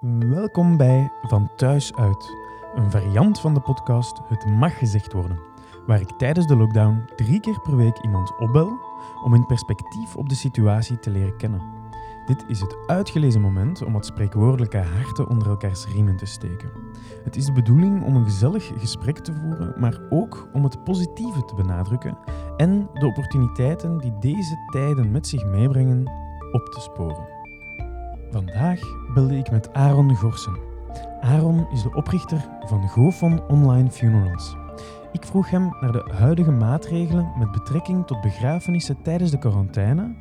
Welkom bij Van Thuis Uit, een variant van de podcast Het Mag Gezegd Worden, waar ik tijdens de lockdown drie keer per week iemand opbel om in perspectief op de situatie te leren kennen. Dit is het uitgelezen moment om wat spreekwoordelijke harten onder elkaars riemen te steken. Het is de bedoeling om een gezellig gesprek te voeren, maar ook om het positieve te benadrukken en de opportuniteiten die deze tijden met zich meebrengen op te sporen. Vandaag belde ik met Aaron Gorsen. Aaron is de oprichter van GoFon Online Funerals. Ik vroeg hem naar de huidige maatregelen met betrekking tot begrafenissen tijdens de quarantaine,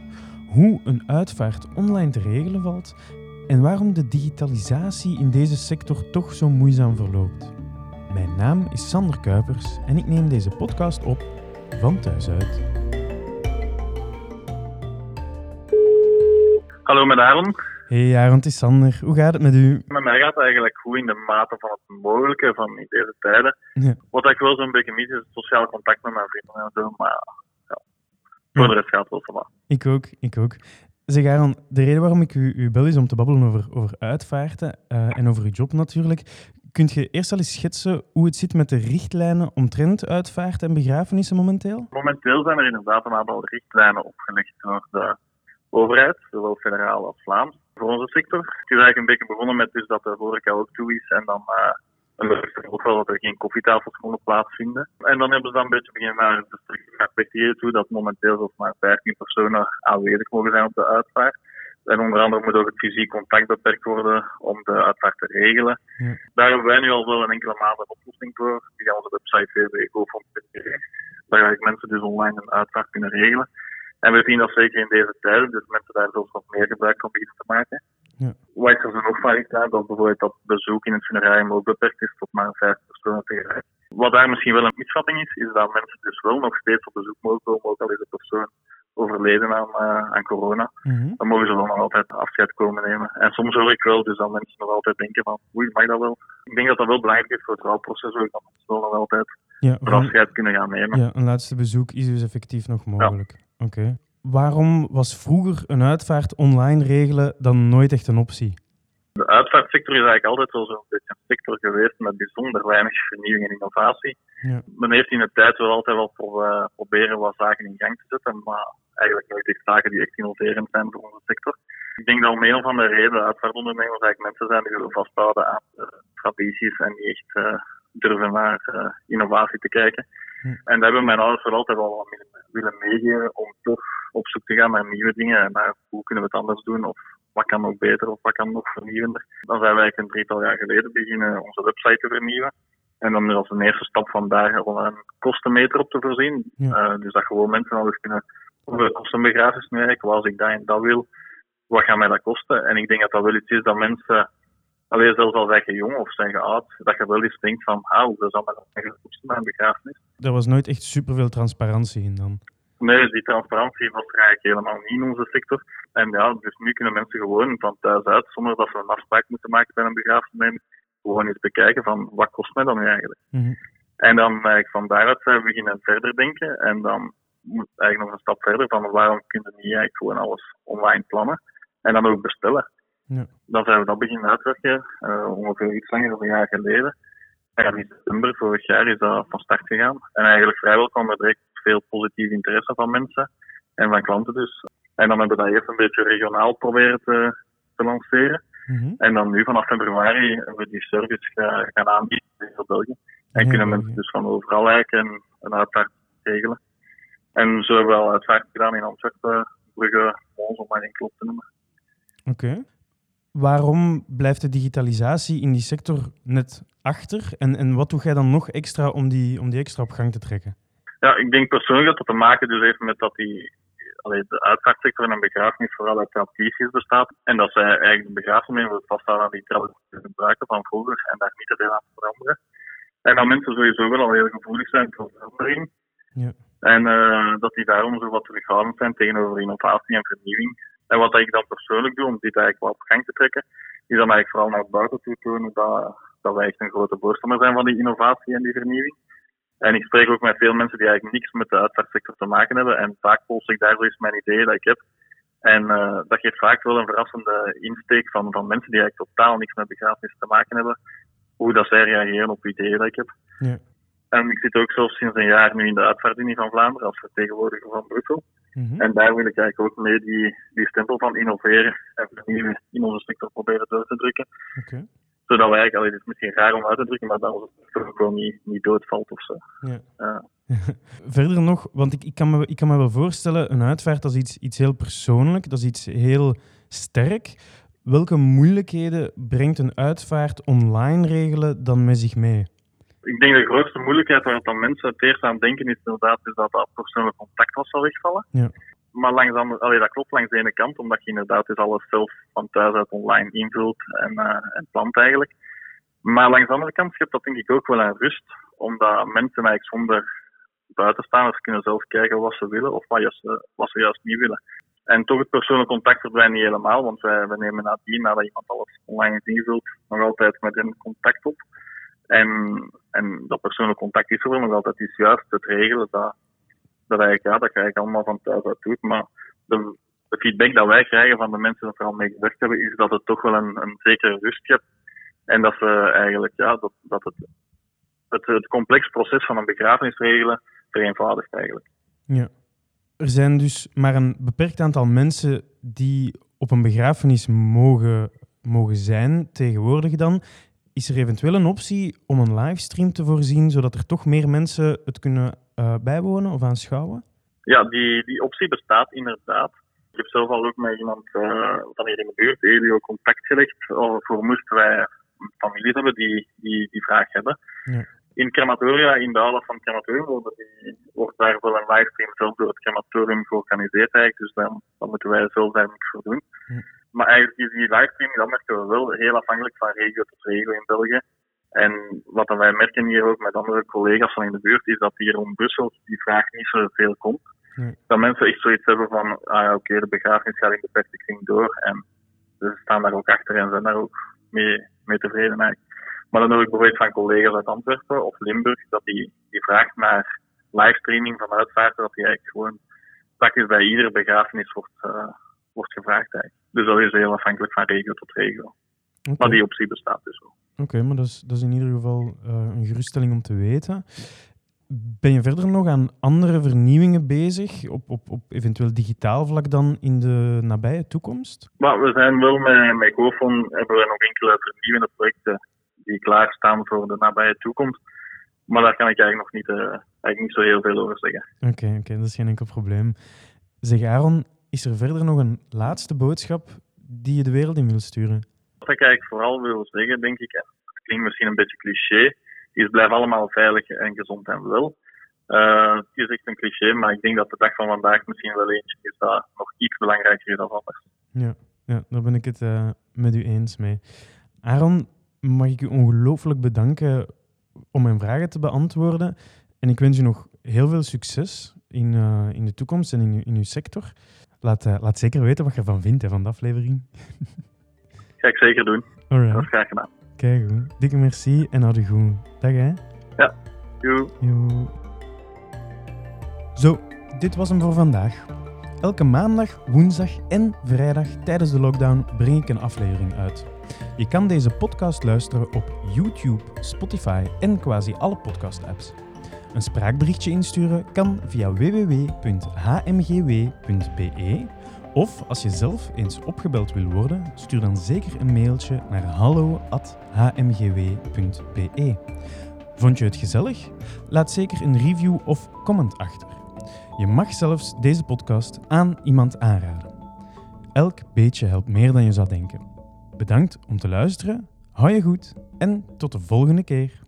hoe een uitvaart online te regelen valt en waarom de digitalisatie in deze sector toch zo moeizaam verloopt. Mijn naam is Sander Kuipers en ik neem deze podcast op van thuis uit. Hallo met Aaron. Hey Aaron, het is Sander. Hoe gaat het met u? Met mij gaat het eigenlijk goed in de mate van het mogelijke van in deze tijden. Ja. Wat ik wel zo'n beetje mis is het sociaal contact met mijn vrienden en zo. Maar ja, voor de rest gaat het wel wat. Ik ook, ik ook. Zeg Aaron, de reden waarom ik u, u bel is om te babbelen over, over uitvaarten eh, en over uw job natuurlijk. Kunt je eerst al eens schetsen hoe het zit met de richtlijnen omtrent uitvaarten en begrafenissen momenteel? Momenteel zijn er inderdaad een aantal richtlijnen opgelegd door de overheid, zowel federaal als Vlaams, voor onze sector. Het is eigenlijk een beetje begonnen met dus dat de horeca ook toe is en dan uh, en dat is ook wel dat er geen koffietafels konden plaatsvinden. En dan hebben ze dan een beetje beginnen naar de respecteren toe dat momenteel zelfs maar 15 personen aanwezig mogen zijn op de uitvaart. En onder andere moet ook het fysiek contact beperkt worden om de uitvaart te regelen. Ja. Daar hebben wij nu al wel een enkele maand een oplossing voor via onze website www.gofond.be. Waar eigenlijk mensen dus online een uitvaart kunnen regelen. En we zien dat zeker in deze tijden, dus mensen daar zelfs wat meer gebruik van beginnen te maken. Ja. Wat is er nog van gedaan? Dat bijvoorbeeld dat bezoek in het funerarium ook beperkt is tot maar vijf personen tegelijk. Wat daar misschien wel een misvatting is, is dat mensen dus wel nog steeds op bezoek mogen komen, ook al is de persoon overleden aan, uh, aan corona. Mhm. Dan mogen ze wel nog altijd afscheid komen nemen. En soms hoor ik wel dus dat mensen nog altijd denken van, oei, mag dat wel? Ik denk dat dat wel belangrijk is voor het rouwproces, ook dat mensen wel nog altijd Ja, afscheid kunnen gaan nemen. ja, een laatste bezoek is dus effectief nog mogelijk. Oké. Waarom was vroeger een uitvaart online regelen dan nooit echt een optie? De uitvaartsector is eigenlijk altijd wel zo'n beetje een sector geweest met bijzonder weinig vernieuwing en innovatie. Ja. Men heeft in de tijd wel altijd wel pro- eh, proberen wat zaken in gang te zetten, maar eigenlijk nooit echt zaken die echt innoverend zijn voor onze sector. Ik denk dat om een of andere reden uitvaartondernemers eigenlijk mensen zijn die willen vasthouden aan de tradities en niet echt eh, durven naar eh, innovatie te kijken. En daar hebben mijn ouders wel altijd wel wat willen meegeven om toch op zoek te gaan naar nieuwe dingen en naar hoe kunnen we het anders doen of wat kan nog beter of wat kan nog vernieuwender. Dan zijn wij een drietal jaar geleden beginnen onze website te vernieuwen. En dan als een eerste stap van daar al een kostenmeter op te voorzien. Ja. Eh, dus dat gewoon mensen al eens kunnen, hoeveel kost een begrafenis nu eigenlijk, wat als ik dat en dat wil, wat gaat mij dat kosten? En ik denk dat dat wel iets is dat mensen, alleen zelfs al zijn je jong of zijn je oud, dat je wel eens denkt van, ah, hoeveel zal dat eigenlijk kosten bij een begrafenis? Er was nooit echt superveel transparantie in dan. Nee, die transparantie was er eigenlijk helemaal niet in onze sector. En ja, dus nu kunnen mensen gewoon van thuis uit, zonder dat ze een afspraak moeten maken bij een begrafenis, gewoon eens bekijken van wat kost mij dat nu eigenlijk. Mhm. En dan eigenlijk van daaruit zijn we beginnen verder denken. En dan moet eigenlijk nog een stap verder van waarom kunnen we niet eigenlijk gewoon alles online plannen en dan ook bestellen. Ja. Dan zijn we dat beginnen uitwerken, eh, ongeveer iets langer dan een jaar geleden. En in september vorig jaar is dat van start gegaan. En eigenlijk vrijwel kwam er direct veel positief interesse van mensen en van klanten dus. En dan hebben we dat eerst een beetje regionaal proberen te, te lanceren. Mhm. En dan nu vanaf februari hebben we die service ga- gaan aanbieden in heel België. En Ja, kunnen mensen dus van overal eigenlijk een, een uitvaart regelen. En zo hebben we al uitvaart gedaan in Antwerpen, Brugge, Mons, om maar één klop te noemen. Oké. Waarom blijft de digitalisatie in die sector net achter? En, en wat doe jij dan nog extra om die, om die extra op gang te trekken? Ja, ik denk persoonlijk dat dat te maken dus heeft met dat die, allee, de uitvaartsector en een begrafenis vooral uit tradities bestaat. En dat zij eigenlijk de begrafenis willen vasthouden aan die traditionele gebruiken van vroeger en daar niet te veel aan veranderen. En dat mensen sowieso wel al heel gevoelig zijn voor verandering. Ja. En eh, dat die daarom zo wat terughoudend zijn tegenover innovatie en vernieuwing. En wat ik dan persoonlijk doe om dit eigenlijk wat op gang te trekken, is dan eigenlijk vooral naar het buiten toe tonen dat, dat wij echt een grote voorstander zijn van die innovatie en die vernieuwing. En ik spreek ook met veel mensen die eigenlijk niks met de uitvaartsector te maken hebben. En vaak post ik daar zo eens mijn ideeën dat ik heb. En uh, dat geeft vaak wel een verrassende insteek van, van mensen die eigenlijk totaal niks met begrafenis te maken hebben, hoe dat zij reageren op ideeën dat ik heb. Ja. En ik zit ook zo sinds een jaar nu in de uitvaartunie van Vlaanderen als vertegenwoordiger van Brussel. Mhm. En daar wil ik eigenlijk ook mee die, die stempel van innoveren en vernieuwen in onze sector proberen door te drukken. Zodat wij eigenlijk, allee, het is misschien raar om uit te drukken, maar dat onze sector wel niet, niet doodvalt of zo. Ja. Ja. Verder nog, want ik, ik, kan me, ik kan me wel voorstellen, een uitvaart dat is iets, iets heel persoonlijk, dat is iets heel sterk. Welke moeilijkheden brengt een uitvaart online regelen dan met zich mee? Ik denk de grootste moeilijkheid waar dan mensen het eerst aan denken is inderdaad is dat dat persoonlijk contact was zal wegvallen. Ja. Maar allee, dat klopt langs de ene kant, omdat je inderdaad dus alles zelf van thuis uit online invult en, eh, en plant eigenlijk. Maar langs de andere kant schept dat denk ik ook wel een rust, omdat mensen eigenlijk zonder buitenstaanders kunnen zelf kijken wat ze willen of wat, juist, wat ze juist niet willen. En toch het persoonlijk contact verdwijnt niet helemaal, want wij, wij nemen nadien, nadat iemand alles online ingevuld, nog altijd met hen contact op. En, en dat persoonlijk contact is wel nog altijd is juist het regelen dat, dat, eigenlijk, ja, dat je allemaal van thuis uit doet. Maar de, de feedback dat wij krijgen van de mensen die er al mee gewerkt hebben, is dat het toch wel een, een zekere rust hebt. En dat ze eigenlijk, ja, dat, dat het, het, het complex proces van een begrafenis regelen vereenvoudigt eigenlijk. Ja. Er zijn dus maar een beperkt aantal mensen die op een begrafenis mogen, mogen zijn, tegenwoordig dan. Is er eventueel een optie om een livestream te voorzien, zodat er toch meer mensen het kunnen uh, bijwonen of aanschouwen? Ja, die, die optie bestaat inderdaad. Ik heb zelf al ook met iemand uh, van hier in de buurt, Elio, contact gelegd. Voor moesten wij families hebben die die, die vraag hebben. Ja. In crematoria, in de aula van het crematorium, wordt, daar wel een livestream zelf door het crematorium georganiseerd eigenlijk. Dus dan, dan moeten wij zelf daar niks voor doen. Ja. Maar eigenlijk is die livestream, dat merken we wel, heel afhankelijk van regio tot regio in België. En wat wij merken hier ook met andere collega's van in de buurt, is dat hier rond Brussel die vraag niet zoveel komt. Nee. Dat mensen echt zoiets hebben van, ah ja, oké, de begrafenis gaat in de beperkte kring door. En ze staan daar ook achter en zijn daar ook mee, mee tevreden eigenlijk. Maar dan hoor ik bijvoorbeeld van collega's uit Antwerpen of Limburg, dat die, die vraagt naar livestreaming van uitvaarten, dat die eigenlijk gewoon praktisch bij iedere begrafenis wordt, uh, wordt gevraagd eigenlijk. Dus dat is heel afhankelijk van regio tot regio. Okay. Maar die optie bestaat dus wel. Oké, okay, maar dat is, dat is in ieder geval uh, een geruststelling om te weten. Ben je verder nog aan andere vernieuwingen bezig, op, op, op eventueel digitaal vlak dan in de nabije toekomst? Maar we zijn wel met, met GoFon hebben we nog enkele vernieuwende projecten die klaarstaan voor de nabije toekomst. Maar daar kan ik eigenlijk nog niet, uh, eigenlijk niet zo heel veel over zeggen. Oké, okay, okay, dat is geen enkel probleem. Zeg Aaron, is er verder nog een laatste boodschap die je de wereld in wil sturen? Wat ik eigenlijk vooral wil zeggen, denk ik, en het klinkt misschien een beetje cliché, is blijf allemaal veilig en gezond en wel. Uh, het is echt een cliché, maar ik denk dat de dag van vandaag misschien wel eentje is dat nog iets belangrijker is dan anders. Ja, ja daar ben ik het uh, met u eens mee. Aaron, mag ik u ongelooflijk bedanken om mijn vragen te beantwoorden. En ik wens u nog heel veel succes in, uh, in de toekomst en in, in uw sector. Laat, uh, laat zeker weten wat je ervan vindt hè, van de aflevering. Ga ik zeker doen. Alright. Dat is graag gedaan. Kijk goed. Dikke merci en hou goed. Dag hè. Ja. Joe. Zo, dit was hem voor vandaag. Elke maandag, woensdag en vrijdag tijdens de lockdown breng ik een aflevering uit. Je kan deze podcast luisteren op YouTube, Spotify en quasi alle podcast-apps. Een spraakberichtje insturen kan via www.hmgw.be of als je zelf eens opgebeld wil worden, stuur dan zeker een mailtje naar hallo@hmgw.be. Vond je het gezellig? Laat zeker een review of comment achter. Je mag zelfs deze podcast aan iemand aanraden. Elk beetje helpt meer dan je zou denken. Bedankt om te luisteren, hou je goed en tot de volgende keer.